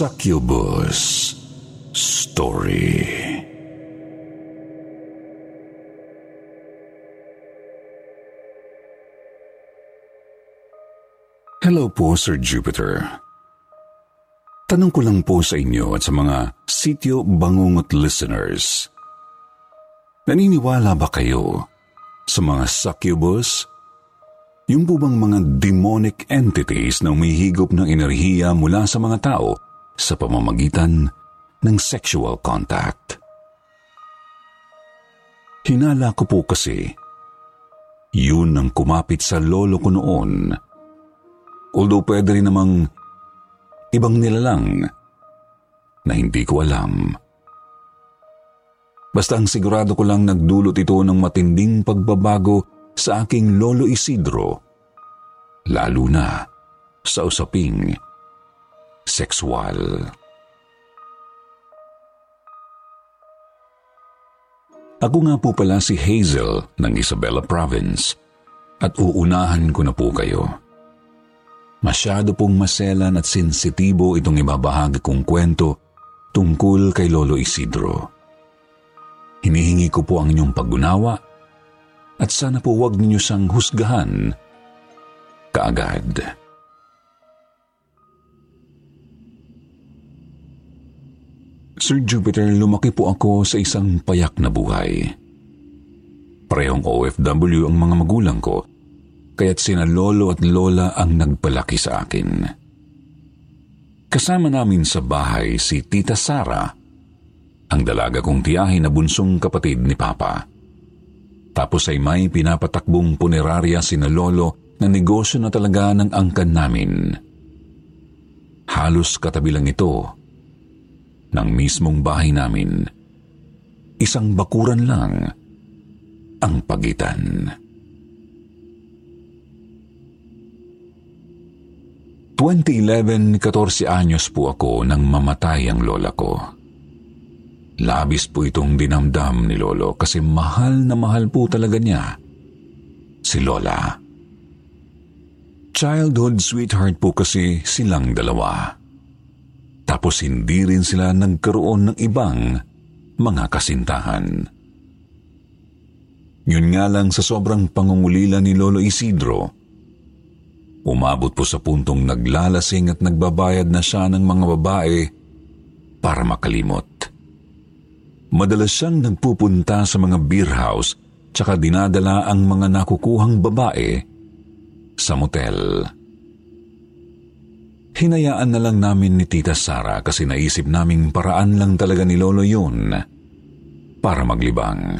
Succubus Story Hello po, Sir Jupiter. Tanong ko lang po sa inyo at sa mga sityo bangungot listeners. Naniniwala ba kayo sa mga succubus? Yung po bang mga demonic entities na umihigop ng enerhiya mula sa mga tao sa pamamagitan ng sexual contact? Hinala ko po kasi, yun ang kumapit sa lolo ko noon Although pwede rin namang ibang nilalang na hindi ko alam. Basta ang sigurado ko lang nagdulot ito ng matinding pagbabago sa aking lolo Isidro, lalo na sa usaping sexual. Ako nga po pala si Hazel ng Isabela Province at uunahan ko na po kayo. Masyado pong maselan at sensitibo itong ibabahagi kong kwento tungkol kay Lolo Isidro. Hinihingi ko po ang inyong paggunawa at sana po huwag ninyo siyang husgahan kaagad. Sir Jupiter, lumaki po ako sa isang payak na buhay. Parehong OFW ang mga magulang ko kaya't sina lolo at lola ang nagpalaki sa akin. Kasama namin sa bahay si Tita Sara, ang dalaga kong tiyahin na bunsong kapatid ni Papa. Tapos ay may pinapatakbong punerarya sina lolo na negosyo na talaga ng angkan namin. Halos katabi lang ito ng mismong bahay namin. Isang bakuran lang ang pagitan. 2011, 14 anyos po ako nang mamatay ang lola ko. Labis po itong dinamdam ni lolo kasi mahal na mahal po talaga niya si lola. Childhood sweetheart po kasi silang dalawa. Tapos hindi rin sila nagkaroon ng ibang mga kasintahan. Yun nga lang sa sobrang pangungulila ni Lolo Isidro, Umabot po sa puntong naglalasing at nagbabayad na siya ng mga babae para makalimot. Madalas siyang nagpupunta sa mga beer house tsaka dinadala ang mga nakukuhang babae sa motel. Hinayaan na lang namin ni Tita Sara kasi naisip naming paraan lang talaga ni Lolo yun para maglibang.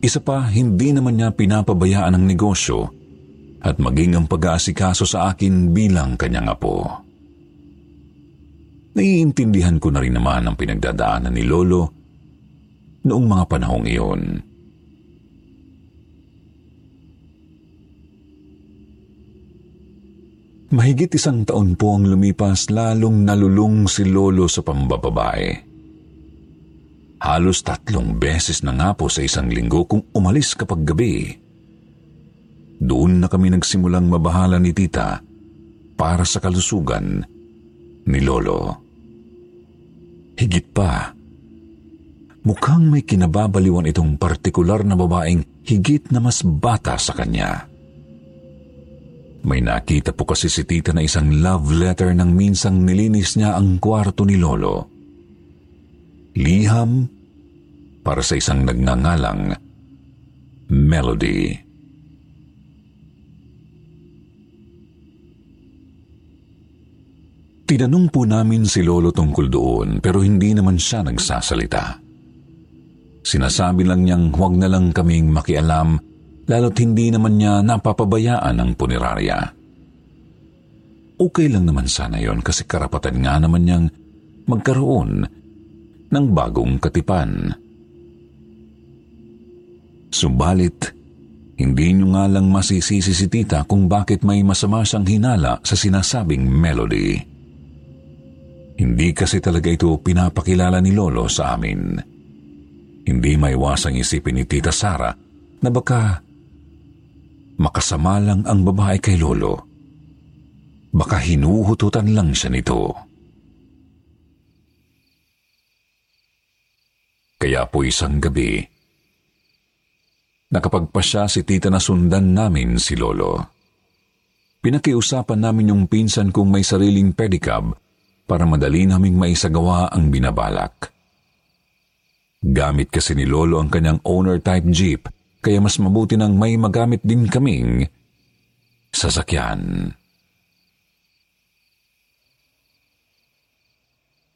Isa pa, hindi naman niya pinapabayaan ang negosyo at maging ang pag-aasikaso sa akin bilang kanyang apo. Naiintindihan ko na rin naman ang pinagdadaanan ni Lolo noong mga panahong iyon. Mahigit isang taon po ang lumipas lalong nalulung si Lolo sa pambababae. Halos tatlong beses na nga po sa isang linggo kung umalis kapag gabi doon na kami nagsimulang mabahala ni tita para sa kalusugan ni Lolo. Higit pa, mukhang may kinababaliwan itong partikular na babaeng higit na mas bata sa kanya. May nakita po kasi si tita na isang love letter nang minsang nilinis niya ang kwarto ni Lolo. Liham para sa isang nagngangalang Melody. Tinanong po namin si Lolo tungkol doon pero hindi naman siya nagsasalita. Sinasabi lang niyang huwag na lang kaming makialam lalo't hindi naman niya napapabayaan ang punerarya. Okay lang naman sana yon kasi karapatan nga naman niyang magkaroon ng bagong katipan. Subalit, hindi niyo nga lang masisisi si tita kung bakit may masama siyang hinala sa sinasabing melody. Hindi kasi talaga ito pinapakilala ni Lolo sa amin. Hindi maiwasang isipin ni Tita Sara na baka makasama lang ang babae kay Lolo. Baka hinuhututan lang siya nito. Kaya po isang gabi, nakapagpasya si tita na sundan namin si Lolo. Pinakiusapan namin yung pinsan kung may sariling pedicab para madali naming maisagawa ang binabalak. Gamit kasi ni Lolo ang kanyang owner-type jeep, kaya mas mabuti nang may magamit din kaming sasakyan.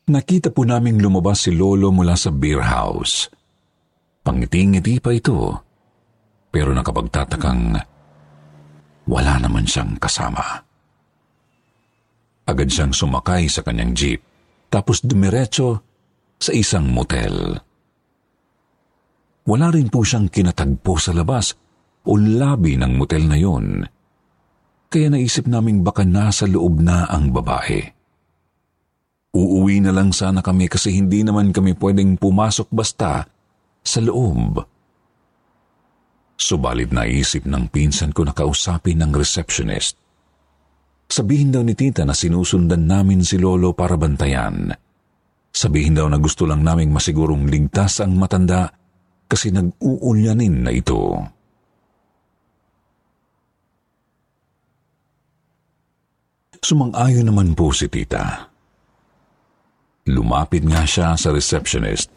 Nakita po naming lumabas si Lolo mula sa beer house. Pangiti-ngiti pa ito, pero nakapagtatakang wala naman siyang kasama. Agad siyang sumakay sa kanyang jeep, tapos dumiretso sa isang motel. Wala rin po siyang kinatagpo sa labas o labi ng motel na yon. Kaya naisip naming baka nasa loob na ang babae. Uuwi na lang sana kami kasi hindi naman kami pwedeng pumasok basta sa loob. Subalit naisip ng pinsan ko na kausapin ng receptionist. Sabihin daw ni tita na sinusundan namin si Lolo para bantayan. Sabihin daw na gusto lang naming masigurong ligtas ang matanda kasi nag-uulyanin na ito. Sumang-ayon naman po si tita. Lumapit nga siya sa receptionist.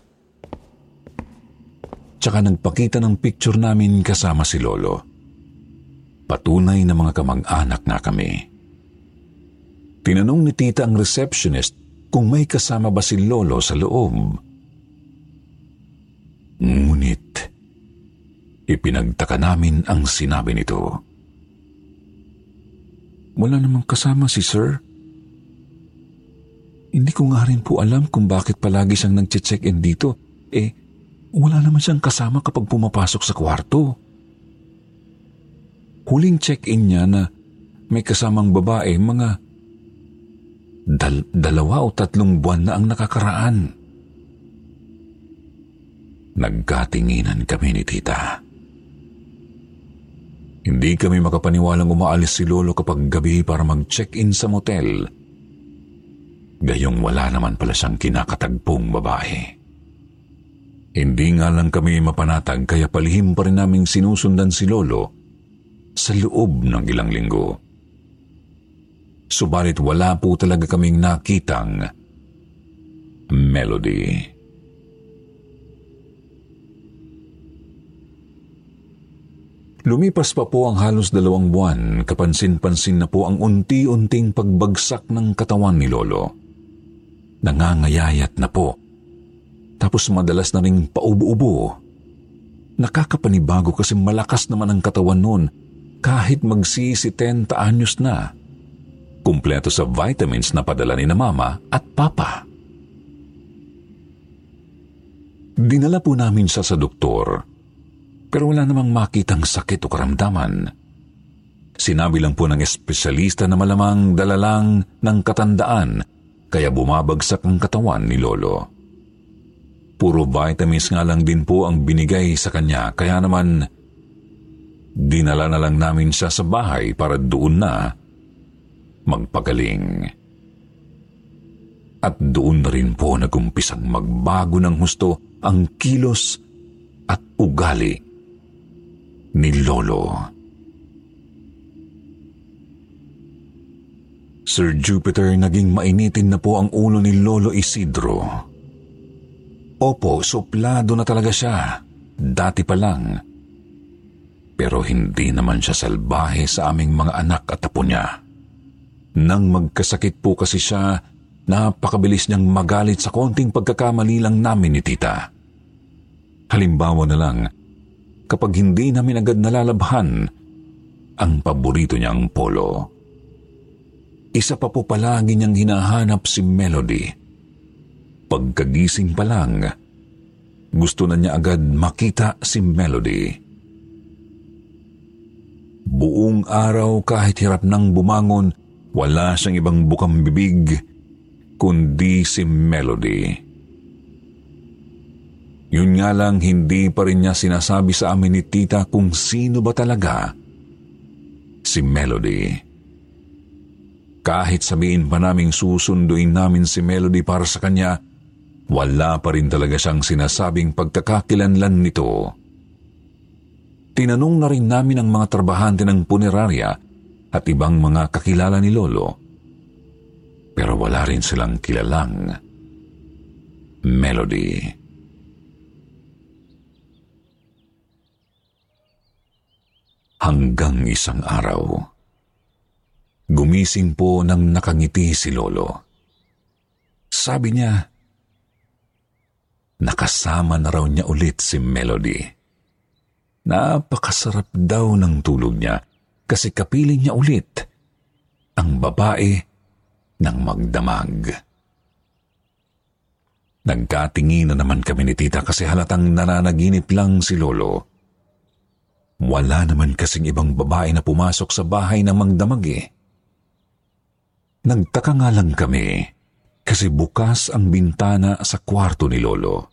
Tsaka nagpakita ng picture namin kasama si Lolo. Patunay na mga kamag-anak nga kami. Tinanong ni tita ang receptionist kung may kasama ba si Lolo sa loob. Ngunit, ipinagtaka namin ang sinabi nito. Wala namang kasama si Sir. Hindi ko nga rin po alam kung bakit palagi siyang nag-check-in dito. Eh, wala naman siyang kasama kapag pumapasok sa kwarto. Huling check-in niya na may kasamang babae, mga Dal- dalawa o tatlong buwan na ang nakakaraan. Nagkatinginan kami ni tita. Hindi kami makapaniwalang umaalis si Lolo kapag gabi para mag-check-in sa motel. Gayong wala naman pala siyang kinakatagpong babae. Hindi nga lang kami mapanatag kaya palihim pa rin naming sinusundan si Lolo sa loob ng ilang linggo subalit wala po talaga kaming nakitang melody. Lumipas pa po ang halos dalawang buwan, kapansin-pansin na po ang unti-unting pagbagsak ng katawan ni Lolo. Nangangayayat na po. Tapos madalas na ring paubo-ubo. Nakakapanibago kasi malakas naman ang katawan noon kahit magsisi 10 anyos na kumpleto sa vitamins na padala ni na mama at papa. Dinala po namin siya sa doktor, pero wala namang makitang sakit o karamdaman. Sinabi lang po ng espesyalista na malamang dalalang ng katandaan kaya bumabagsak ang katawan ni Lolo. Puro vitamins nga lang din po ang binigay sa kanya kaya naman dinala na lang namin siya sa bahay para doon na magpagaling. At doon na rin po nagumpisang magbago ng husto ang kilos at ugali ni Lolo. Sir Jupiter, naging mainitin na po ang ulo ni Lolo Isidro. Opo, suplado na talaga siya. Dati pa lang. Pero hindi naman siya salbahe sa aming mga anak at apo niya. Nang magkasakit po kasi siya, napakabilis niyang magalit sa konting pagkakamali lang namin ni tita. Halimbawa na lang, kapag hindi namin agad nalalabhan ang paborito niyang polo. Isa pa po palagi niyang hinahanap si Melody. Pagkagising pa lang, gusto na niya agad makita si Melody. Buong araw kahit hirap nang bumangon, wala siyang ibang bukang bibig kundi si Melody. Yun nga lang hindi pa rin niya sinasabi sa amin ni tita kung sino ba talaga si Melody. Kahit sabihin pa naming susunduin namin si Melody para sa kanya, wala pa rin talaga siyang sinasabing pagkakakilanlan nito. Tinanong na rin namin ang mga trabahante ng punerarya at ibang mga kakilala ni Lolo. Pero wala rin silang kilalang Melody. Hanggang isang araw, Gumising po nang nakangiti si Lolo. Sabi niya, nakasama na raw niya ulit si Melody. Napakasarap daw ng tulog niya kasi kapiling niya ulit ang babae ng magdamag. Nagkatingin na naman kami ni tita kasi halatang nananaginip lang si Lolo. Wala naman kasing ibang babae na pumasok sa bahay ng magdamag eh. Nagtaka nga lang kami kasi bukas ang bintana sa kwarto ni Lolo.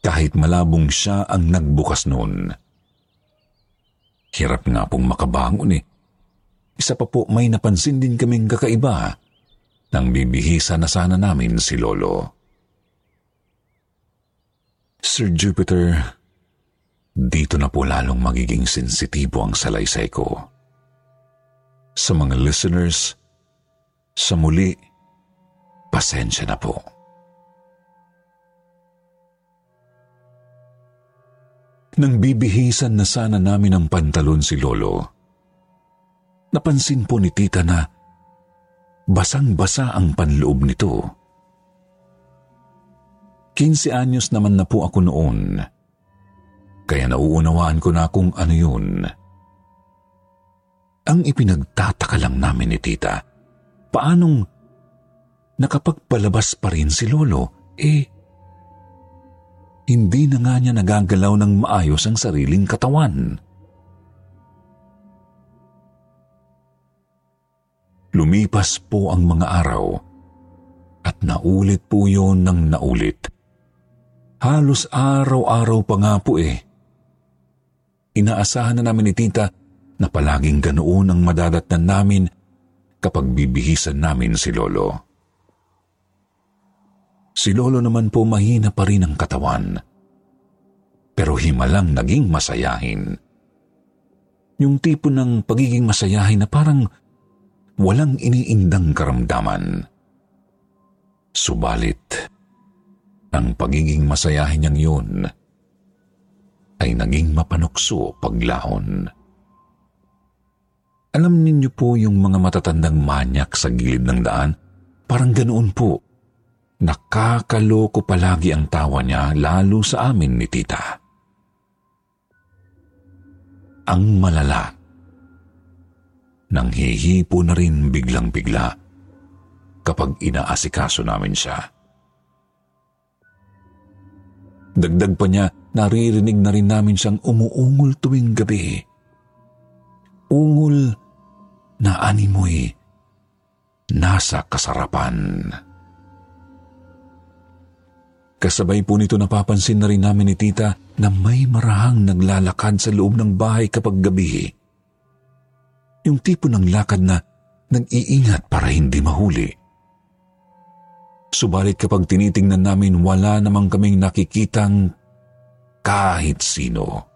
Kahit malabong siya ang nagbukas noon. Hirap nga pong makabangon eh. Isa pa po may napansin din kaming kakaiba nang bibihisa na sana namin si Lolo. Sir Jupiter, dito na po lalong magiging sensitibo ang salaysay ko. Sa mga listeners, sa muli, pasensya na po. Nang bibihisan na sana namin ang pantalon si Lolo, napansin po ni tita na basang-basa ang panloob nito. 15 anyos naman na po ako noon, kaya nauunawaan ko na kung ano yun. Ang ipinagtataka lang namin ni tita, paanong nakapagpalabas pa rin si Lolo? Eh, hindi na nga niya nagagalaw ng maayos ang sariling katawan. Lumipas po ang mga araw at naulit po yon ng naulit. Halos araw-araw pa nga po eh. Inaasahan na namin ni tita na palaging ganoon ang madadatnan namin kapag bibihisan namin si Lolo. Si Lolo naman po mahina pa rin ang katawan. Pero himalang naging masayahin. Yung tipo ng pagiging masayahin na parang walang iniindang karamdaman. Subalit, ang pagiging masayahin niyang yun ay naging mapanukso paglaon. Alam ninyo po yung mga matatandang manyak sa gilid ng daan? Parang ganoon po. Nakakaloko palagi ang tawa niya lalo sa amin ni tita. Ang malala. Nang hihipo na rin biglang-bigla kapag inaasikaso namin siya. Dagdag pa niya, naririnig na rin namin siyang umuungol tuwing gabi. Ungol na animoy nasa kasarapan. Kasabay po nito napapansin na rin namin ni tita na may marahang naglalakad sa loob ng bahay kapag gabi. Yung tipo ng lakad na nag-iingat para hindi mahuli. Subalit kapag tinitingnan namin wala namang kaming nakikitang kahit sino.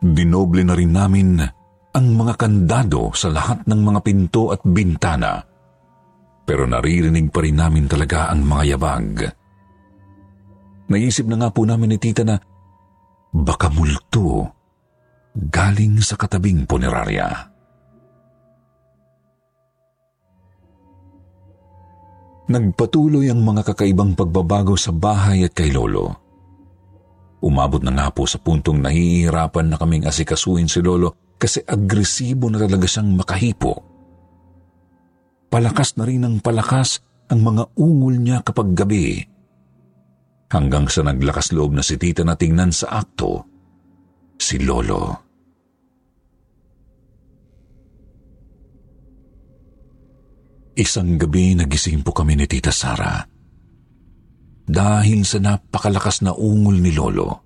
Dinoble na rin namin ang mga kandado sa lahat ng mga pinto at bintana. Pero naririnig pa rin namin talaga ang mga yabag. Naisip na nga po namin ni tita na baka multo galing sa katabing punerarya. Nagpatuloy ang mga kakaibang pagbabago sa bahay at kay Lolo. Umabot na nga po sa puntong nahihirapan na kaming asikasuin si Lolo kasi agresibo na talaga siyang makahipo. Palakas na rin ang palakas ang mga ungol niya kapag gabi. Hanggang sa naglakas loob na si tita na tingnan sa akto, si Lolo. Isang gabi nagising po kami ni Tita Sara. Dahil sa napakalakas na ungol ni Lolo.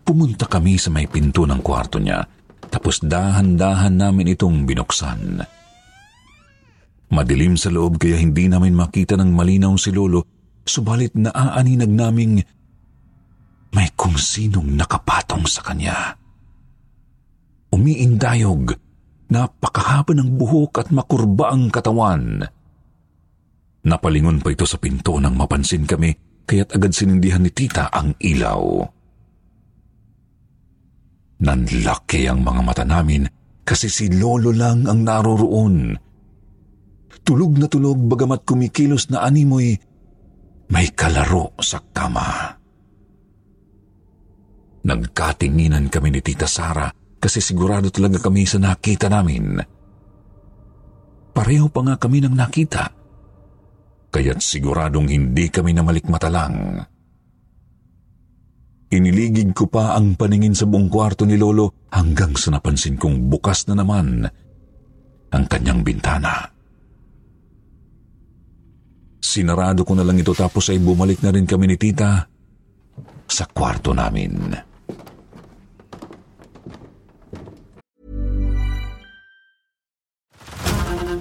Pumunta kami sa may pinto ng kwarto niya, tapos dahan-dahan namin itong binuksan. Madilim sa loob kaya hindi namin makita ng malinaw si Lolo, subalit naaaninag naming may kung sinong nakapatong sa kanya. Umiindayog Napakahaba ng buhok at makurba ang katawan. Napalingon pa ito sa pinto nang mapansin kami kaya't agad sinindihan ni tita ang ilaw. Nanlaki ang mga mata namin kasi si Lolo lang ang naroroon. Tulog na tulog bagamat kumikilos na animoy, may kalaro sa kama. Nagkatinginan kami ni Tita Sara kasi sigurado talaga kami sa nakita namin. Pareho pa nga kami ng nakita. Kaya't siguradong hindi kami namalikmata lang. Iniligig ko pa ang paningin sa buong kwarto ni Lolo hanggang sa napansin kong bukas na naman ang kanyang bintana. Sinarado ko na lang ito tapos ay bumalik na rin kami ni tita sa kwarto namin.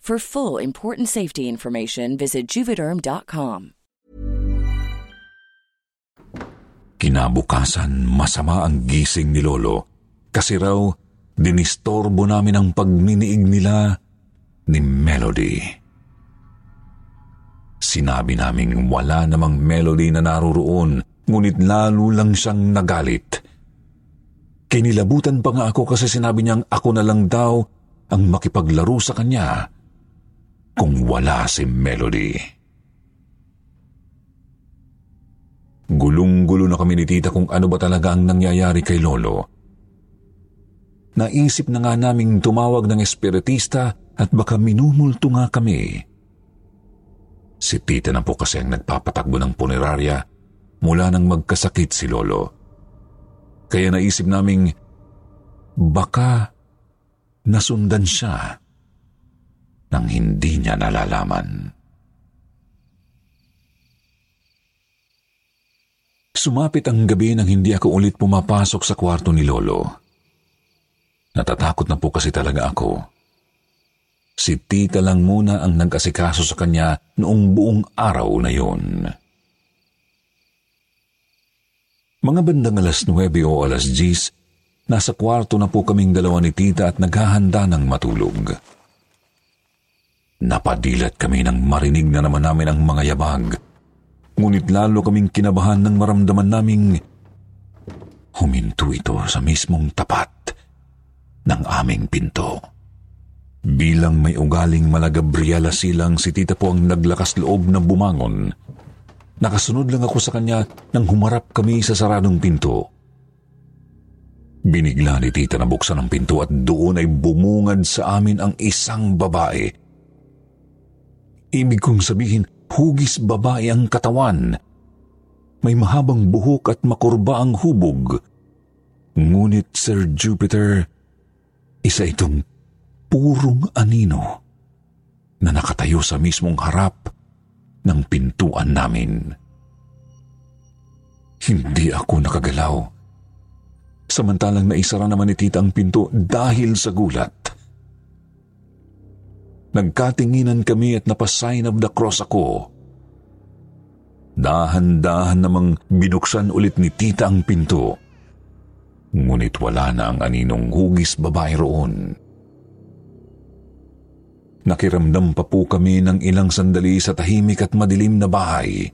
For full important safety information, visit juvederm.com. Kinabukasan, masama ang gising ni Lolo kasi raw dinistorbo namin ang pagminiig nila ni Melody. Sinabi naming wala namang Melody na naroroon, ngunit lalo lang siyang nagalit. Kinilabutan pa nga ako kasi sinabi niyang ako na lang daw ang makipaglaro sa kanya kung wala si Melody. Gulong-gulo na kami ni tita kung ano ba talaga ang nangyayari kay Lolo. Naisip na nga naming tumawag ng espiritista at baka minumulto nga kami. Si tita na po kasi ang nagpapatakbo ng punerarya mula nang magkasakit si Lolo. Kaya naisip naming baka nasundan siya nang hindi niya nalalaman. Sumapit ang gabi nang hindi ako ulit pumapasok sa kwarto ni Lolo. Natatakot na po kasi talaga ako. Si tita lang muna ang nag-asikaso sa kanya noong buong araw na yon. Mga bandang alas 9 o alas 10, nasa kwarto na po kaming dalawa ni tita at naghahanda ng matulog. Napadilat kami nang marinig na naman namin ang mga yabag. Ngunit lalo kaming kinabahan nang maramdaman naming huminto ito sa mismong tapat ng aming pinto. Bilang may ugaling malagabriela silang si tita po ang naglakas loob na bumangon. Nakasunod lang ako sa kanya nang humarap kami sa saradong pinto. Binigla ni tita na buksan ang pinto at doon ay bumungad sa amin ang isang babae. Ibig kong sabihin, hugis babae ang katawan. May mahabang buhok at makurba ang hubog. Ngunit Sir Jupiter, isa itong purong anino na nakatayo sa mismong harap ng pintuan namin. Hindi ako nakagalaw. Samantalang naisara naman ni tita ang pinto dahil sa gulat. Nagkatinginan kami at napasign of the cross ako. Dahan-dahan namang binuksan ulit ni tita ang pinto. Ngunit wala na ang aninong hugis babae roon. Nakiramdam pa po kami ng ilang sandali sa tahimik at madilim na bahay.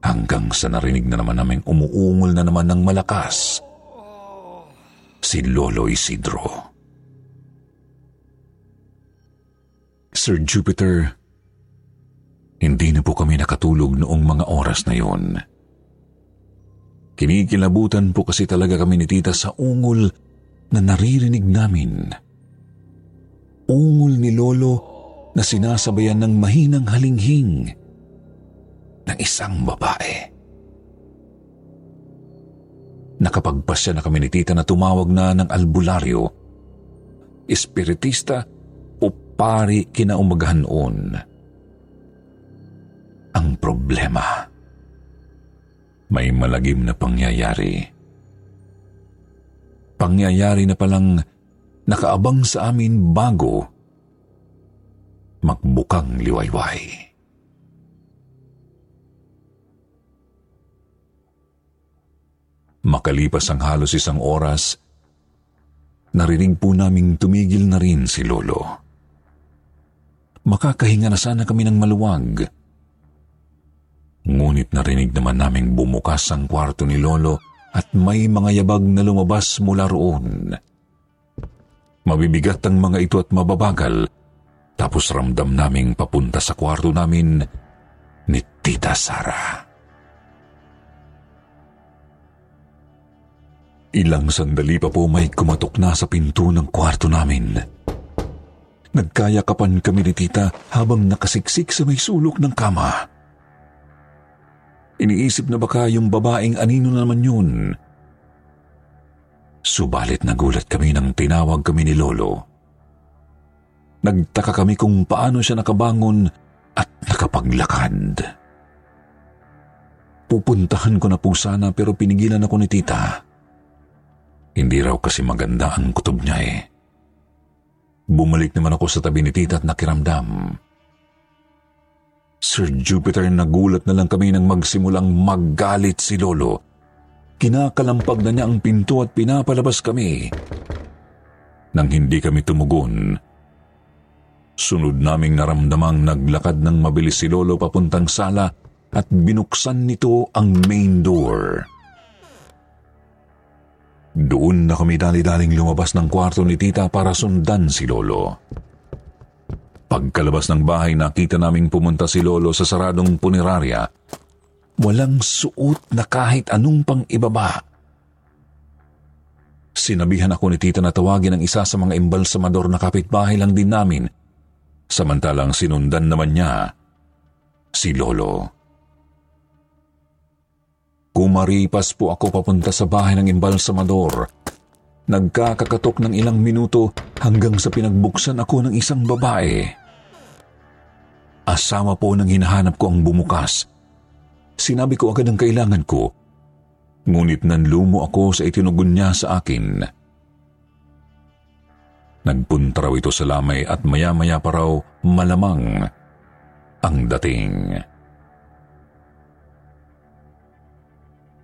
Hanggang sa narinig na naman namin umuungol na naman ng malakas si Lolo Isidro. Sir Jupiter, hindi na po kami nakatulog noong mga oras na yon. Kinikilabutan po kasi talaga kami ni tita sa ungol na naririnig namin ungol ni Lolo na sinasabayan ng mahinang halinghing ng isang babae. Nakapagpasya na kami ni tita na tumawag na ng albularyo, espiritista pari kinaumagahan noon. Ang problema, may malagim na pangyayari. Pangyayari na palang nakaabang sa amin bago magbukang liwayway. Makalipas ang halos isang oras, narinig po naming tumigil na rin si Lolo. Makakahinga na sana kami ng maluwag. Ngunit narinig naman naming bumukas ang kwarto ni Lolo at may mga yabag na lumabas mula roon. Mabibigat ang mga ito at mababagal. Tapos ramdam naming papunta sa kwarto namin ni Tita Sara. Ilang sandali pa po may kumatok na sa pinto ng kwarto namin. Nagkayakapan kami ni Tita habang nakasiksik sa may sulok ng kama. Iniisip na baka yung babaeng anino naman yun Subalit nagulat kami nang tinawag kami ni Lolo. Nagtaka kami kung paano siya nakabangon at nakapaglakad. Pupuntahan ko na po sana pero pinigilan ako ni tita. Hindi raw kasi maganda ang kutob niya eh. Bumalik naman ako sa tabi ni tita at nakiramdam. Sir Jupiter nagulat na lang kami nang magsimulang maggalit si Lolo Kinakalampag na niya ang pinto at pinapalabas kami. Nang hindi kami tumugon, sunod naming naramdamang naglakad ng mabilis si Lolo papuntang sala at binuksan nito ang main door. Doon na kami dali-daling lumabas ng kwarto ni tita para sundan si Lolo. Pagkalabas ng bahay, nakita naming pumunta si Lolo sa saradong punerarya walang suot na kahit anong pang ibaba. Sinabihan ako ni tita na tawagin ang isa sa mga imbalsamador na kapitbahay lang din namin, samantalang sinundan naman niya si Lolo. Kumaripas po ako papunta sa bahay ng imbalsamador. Nagkakakatok ng ilang minuto hanggang sa pinagbuksan ako ng isang babae. Asama po ng hinahanap ko ang bumukas Sinabi ko agad ang kailangan ko, ngunit nanlumo ako sa itinugon niya sa akin. Nagpunta raw ito sa lamay at maya-maya pa raw malamang ang dating.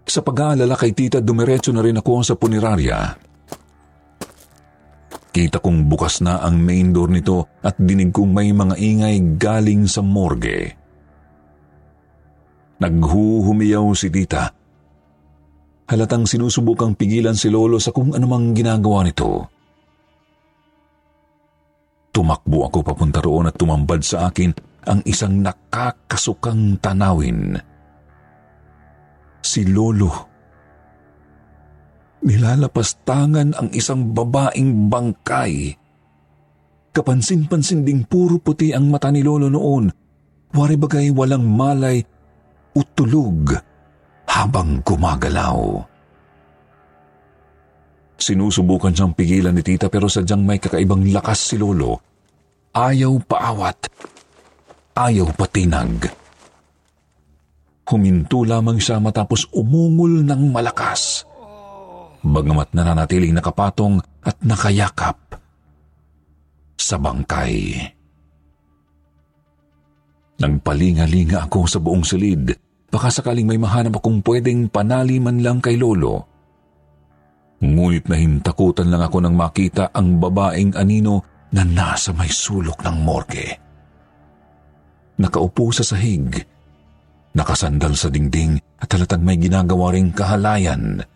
Sa pag-aalala kay tita, dumiretso na rin ako sa punerarya. Nakita kong bukas na ang main door nito at dinig kong may mga ingay galing sa morgue. Naghuhumiyaw si tita. Halatang sinusubukang pigilan si Lolo sa kung anumang ginagawa nito. Tumakbo ako papunta roon at tumambad sa akin ang isang nakakasukang tanawin. Si Lolo nilalapastangan ang isang babaeng bangkay. Kapansin-pansin ding puro puti ang mata ni Lolo noon. Wari bagay walang malay o tulog habang gumagalaw. Sinusubukan siyang pigilan ni tita pero sadyang may kakaibang lakas si Lolo. Ayaw paawat. Ayaw patinag. Huminto lamang siya matapos umungol ng malakas bagamat nananatiling nakapatong at nakayakap sa bangkay. Nagpalinga-linga ako sa buong silid, baka sakaling may mahanap akong pwedeng panali man lang kay Lolo. Ngunit nahintakutan lang ako nang makita ang babaeng anino na nasa may sulok ng morgue. Nakaupo sa sahig, nakasandal sa dingding at halatang may ginagawa ring kahalayan –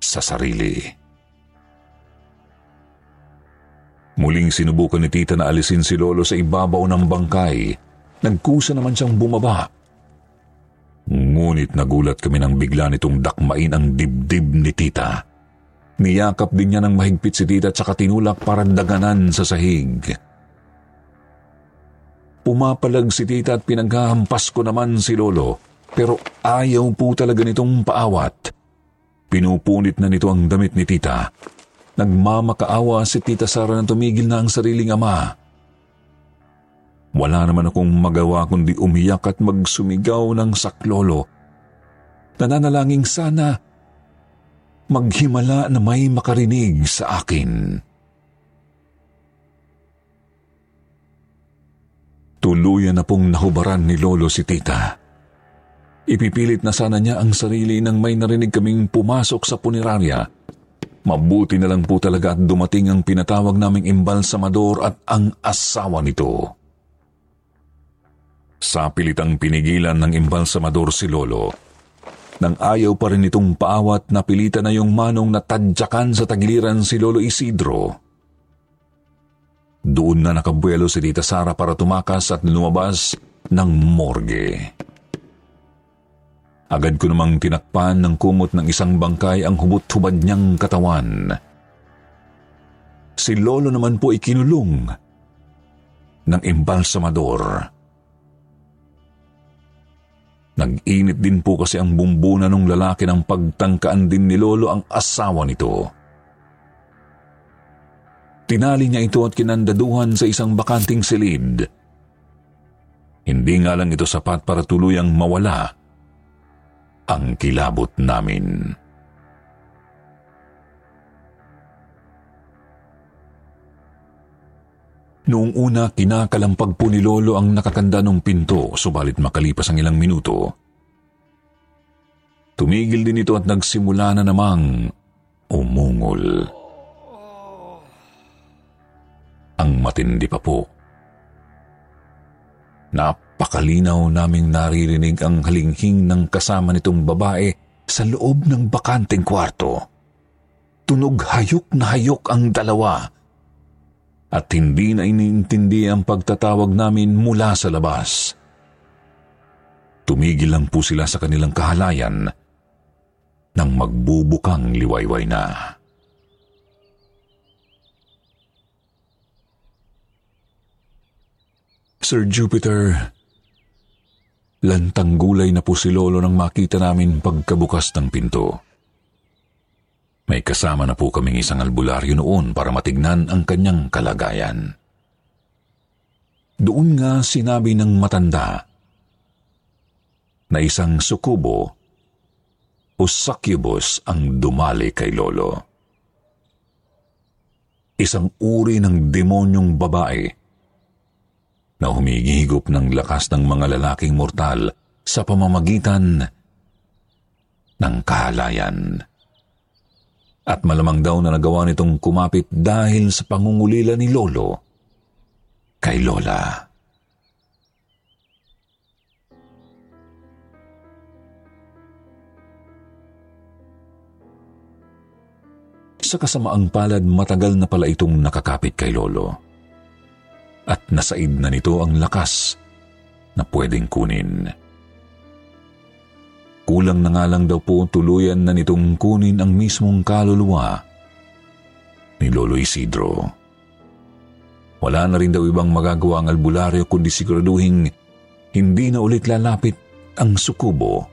sa sarili. Muling sinubukan ni tita na alisin si Lolo sa ibabaw ng bangkay. Nagkusa naman siyang bumaba. Ngunit nagulat kami nang bigla nitong dakmain ang dibdib ni tita. Niyakap din niya ng mahigpit si tita at saka tinulak para daganan sa sahig. Pumapalag si tita at pinaghahampas ko naman si Lolo. Pero ayaw po talaga nitong paawat. Pinupunit na nito ang damit ni tita. Nagmamakaawa si tita Sara na tumigil na ang sariling ama. Wala naman akong magawa kundi umiyak at magsumigaw ng saklolo. Nananalangin sana maghimala na may makarinig sa akin. Tuluyan na pong nahubaran ni Lolo si tita. Ipipilit na sana niya ang sarili nang may narinig kaming pumasok sa punerarya. Mabuti na lang po talaga at dumating ang pinatawag naming imbalsamador at ang asawa nito. Sa pilitang pinigilan ng imbalsamador si Lolo, nang ayaw pa rin itong paawat na pilitan na yung manong natadyakan sa tagiliran si Lolo Isidro. Doon na nakabuelo si Tita Sara para tumakas at lumabas ng morgue. Agad ko namang tinakpan ng kumot ng isang bangkay ang hubot-hubad niyang katawan. Si Lolo naman po ikinulong ng imbalsamador. Nag-init din po kasi ang bumbuna ng lalaki ng pagtangkaan din ni Lolo ang asawa nito. Tinali niya ito at kinandaduhan sa isang bakanting silid. Hindi nga lang ito sapat para tuluyang mawala ang kilabot namin. Noong una, kinakalampag po ni Lolo ang nakakanda ng pinto, subalit makalipas ang ilang minuto. Tumigil din ito at nagsimula na namang umungol. Ang matindi pa po. Nap Pakalinaw naming naririnig ang halinghing ng kasama nitong babae sa loob ng bakanteng kwarto. Tunog hayok na hayok ang dalawa at hindi na iniintindi ang pagtatawag namin mula sa labas. Tumigil lang po sila sa kanilang kahalayan nang magbubukang liwayway na. Sir Jupiter, Lantang gulay na po si Lolo nang makita namin pagkabukas ng pinto. May kasama na po kaming isang albularyo noon para matignan ang kanyang kalagayan. Doon nga sinabi ng matanda na isang sukubo o succubus ang dumali kay Lolo. Isang uri ng demonyong babae na humigihigop ng lakas ng mga lalaking mortal sa pamamagitan ng kahalayan. At malamang daw na nagawa nitong kumapit dahil sa pangungulila ni Lolo kay Lola. Sa kasamaang palad, matagal na pala itong nakakapit kay Lolo. At nasaid na nito ang lakas na pwedeng kunin. Kulang na nga lang daw po tuluyan na nitong kunin ang mismong kaluluwa ni Lolo Isidro. Wala na rin daw ibang magagawa ang albularyo kundi siguraduhin hindi na ulit lalapit ang sukubo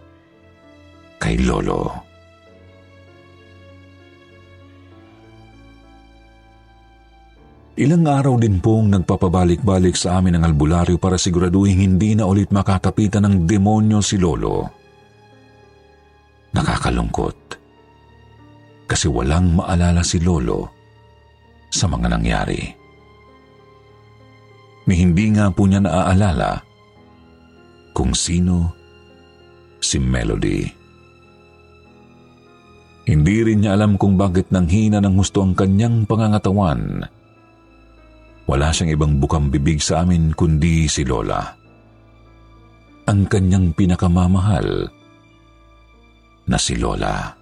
kay Lolo. Ilang araw din pong nagpapabalik-balik sa amin ang albularyo para siguraduhin hindi na ulit makakapitan ng demonyo si Lolo. Nakakalungkot. Kasi walang maalala si Lolo sa mga nangyari. Ni hindi nga po niya naaalala kung sino si Melody. Hindi rin niya alam kung bakit nang hina ng gusto ang kanyang pangangatawan wala siyang ibang bukang bibig sa amin kundi si Lola. Ang kanyang pinakamamahal na si Lola.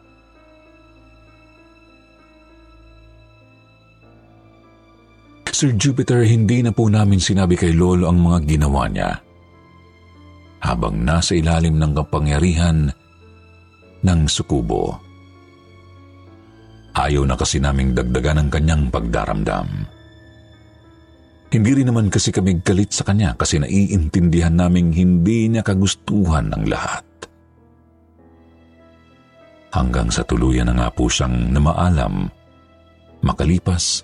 Sir Jupiter, hindi na po namin sinabi kay Lolo ang mga ginawa niya. Habang nasa ilalim ng kapangyarihan ng sukubo. Ayaw na kasi naming dagdagan ang kanyang pagdaramdam. Hindi rin naman kasi kami galit sa kanya kasi naiintindihan naming hindi niya kagustuhan ang lahat. Hanggang sa tuluyan na nga po siyang namaalam, makalipas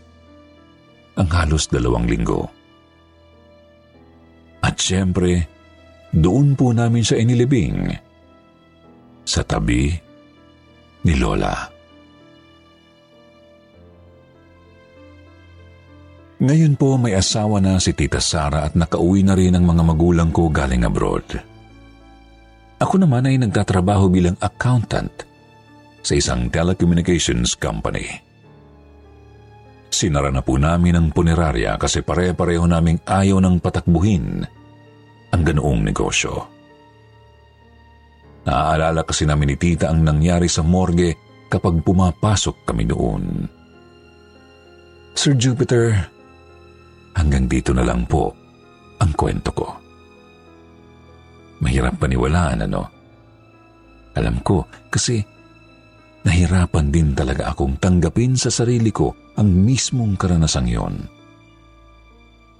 ang halos dalawang linggo. At siyempre, doon po namin siya inilibing sa tabi ni Lola. Ngayon po may asawa na si Tita Sara at nakauwi na rin ang mga magulang ko galing abroad. Ako naman ay nagtatrabaho bilang accountant sa isang telecommunications company. Sinara na po namin ang punerarya kasi pare-pareho naming ayaw ng patakbuhin ang ganoong negosyo. Naaalala kasi namin ni Tita ang nangyari sa morgue kapag pumapasok kami doon. Sir Jupiter, Hanggang dito na lang po ang kwento ko. Mahirap paniwalaan, ano? Alam ko, kasi nahirapan din talaga akong tanggapin sa sarili ko ang mismong karanasang yon.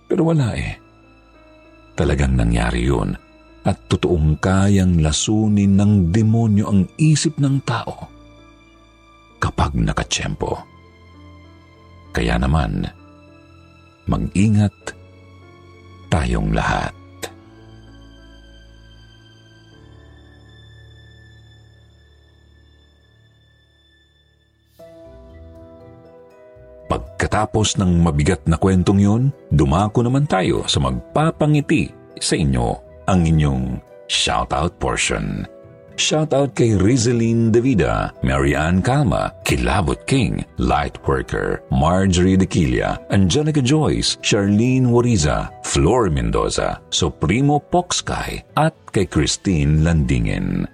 Pero wala eh. Talagang nangyari yun at totoong kayang lasunin ng demonyo ang isip ng tao kapag nakatsyempo. Kaya naman, mag-ingat tayong lahat. Pagkatapos ng mabigat na kwentong yun, dumako naman tayo sa magpapangiti sa inyo ang inyong shoutout portion. Shoutout kay Rizalyn Davida, Marianne Calma, Kilabot King, Lightworker, Marjorie Dequilia, Angelica Joyce, Charlene Wariza, Flor Mendoza, Supremo Poxkay, at kay Christine Landingen.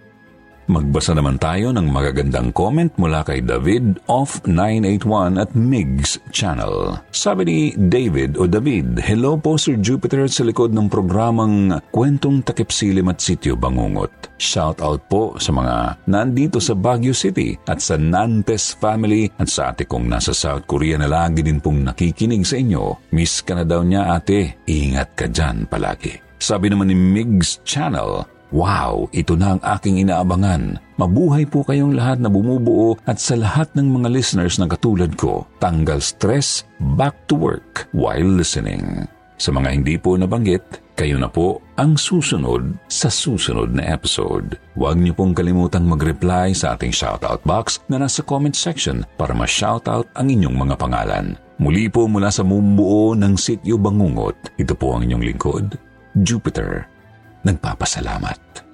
Magbasa naman tayo ng magagandang comment mula kay David of 981 at Migs Channel. Sabi ni David o David, Hello po Sir Jupiter sa likod ng programang Kwentong Takip Silim at Sityo Bangungot. Shout out po sa mga nandito sa Baguio City at sa Nantes family at sa ate kong nasa South Korea na lagi din pong nakikinig sa inyo. Miss ka na daw niya ate, ingat ka dyan palagi. Sabi naman ni Migs Channel, Wow, ito na ang aking inaabangan. Mabuhay po kayong lahat na bumubuo at sa lahat ng mga listeners na katulad ko, tanggal stress, back to work while listening. Sa mga hindi po nabanggit, kayo na po ang susunod sa susunod na episode. Huwag niyo pong kalimutang mag-reply sa ating shoutout box na nasa comment section para ma-shoutout ang inyong mga pangalan. Muli po mula sa mumbuo ng Sityo Bangungot, ito po ang inyong lingkod, Jupiter nagpapasalamat.